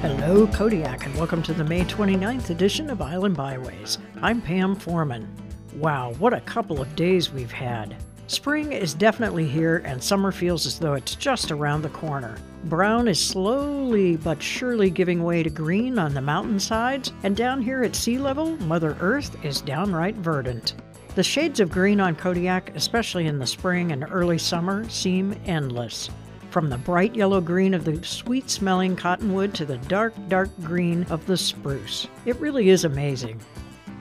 Hello, Kodiak, and welcome to the May 29th edition of Island Byways. I'm Pam Foreman. Wow, what a couple of days we've had. Spring is definitely here, and summer feels as though it's just around the corner. Brown is slowly but surely giving way to green on the mountainsides, and down here at sea level, Mother Earth is downright verdant. The shades of green on Kodiak, especially in the spring and early summer, seem endless. From the bright yellow green of the sweet smelling cottonwood to the dark, dark green of the spruce. It really is amazing.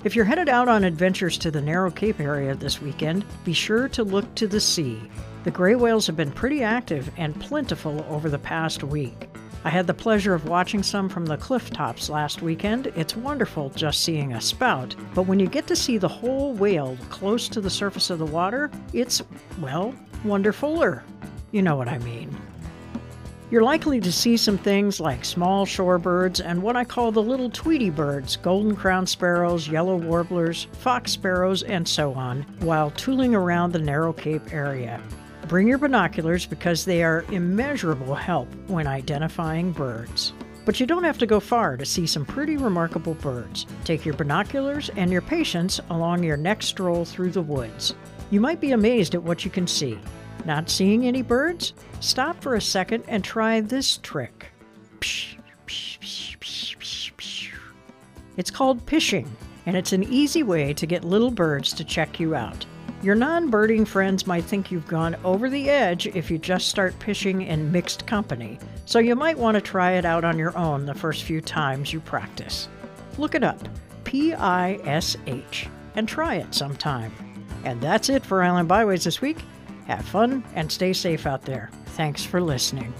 If you're headed out on adventures to the Narrow Cape area this weekend, be sure to look to the sea. The gray whales have been pretty active and plentiful over the past week. I had the pleasure of watching some from the cliff tops last weekend. It's wonderful just seeing a spout, but when you get to see the whole whale close to the surface of the water, it's, well, wonderfuler. You know what I mean. You're likely to see some things like small shorebirds and what I call the little Tweety birds, golden crowned sparrows, yellow warblers, fox sparrows, and so on, while tooling around the Narrow Cape area. Bring your binoculars because they are immeasurable help when identifying birds. But you don't have to go far to see some pretty remarkable birds. Take your binoculars and your patience along your next stroll through the woods. You might be amazed at what you can see. Not seeing any birds? Stop for a second and try this trick. It's called pishing, and it's an easy way to get little birds to check you out. Your non birding friends might think you've gone over the edge if you just start pishing in mixed company, so you might want to try it out on your own the first few times you practice. Look it up P I S H and try it sometime. And that's it for Island Byways this week. Have fun and stay safe out there. Thanks for listening.